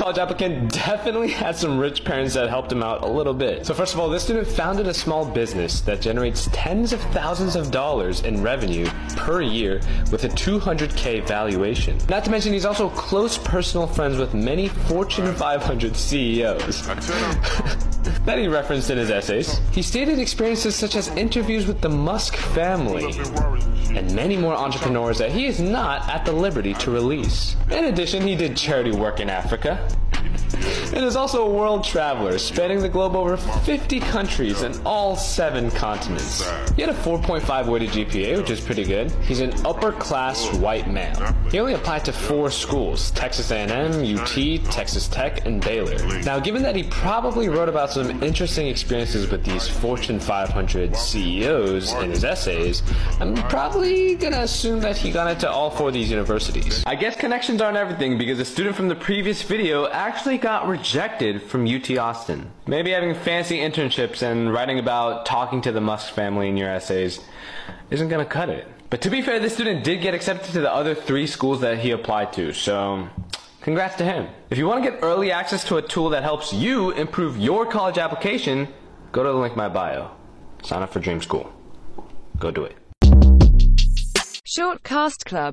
college applicant definitely had some rich parents that helped him out a little bit. So first of all, this student founded a small business that generates tens of thousands of dollars in revenue per year with a 200k valuation. Not to mention he's also close personal friends with many Fortune 500 CEOs. that he referenced in his essays. He stated experiences such as interviews with the Musk family and many more entrepreneurs that he is not at the liberty to release. In addition, he did charity work in Africa, and is also a world traveler, spanning the globe over 50 countries and all seven continents. He had a 4.5 weighted GPA, which is pretty good. He's an upper class white male. He only applied to four schools: Texas A&M, UT, Texas Tech, and Baylor. Now, given that he probably wrote about some interesting experiences with these Fortune 500 CEOs in his essays, I'm probably gonna assume that he got into all four of these universities. I guess connections aren't everything because a student from the previous video actually got rejected from UT Austin. Maybe having fancy internships and writing about talking to the Musk family in your essays isn't gonna cut it. But to be fair, this student did get accepted to the other three schools that he applied to, so congrats to him. If you want to get early access to a tool that helps you improve your college application, go to the link in my bio. Sign up for Dream School. Go do it. Short Cast Club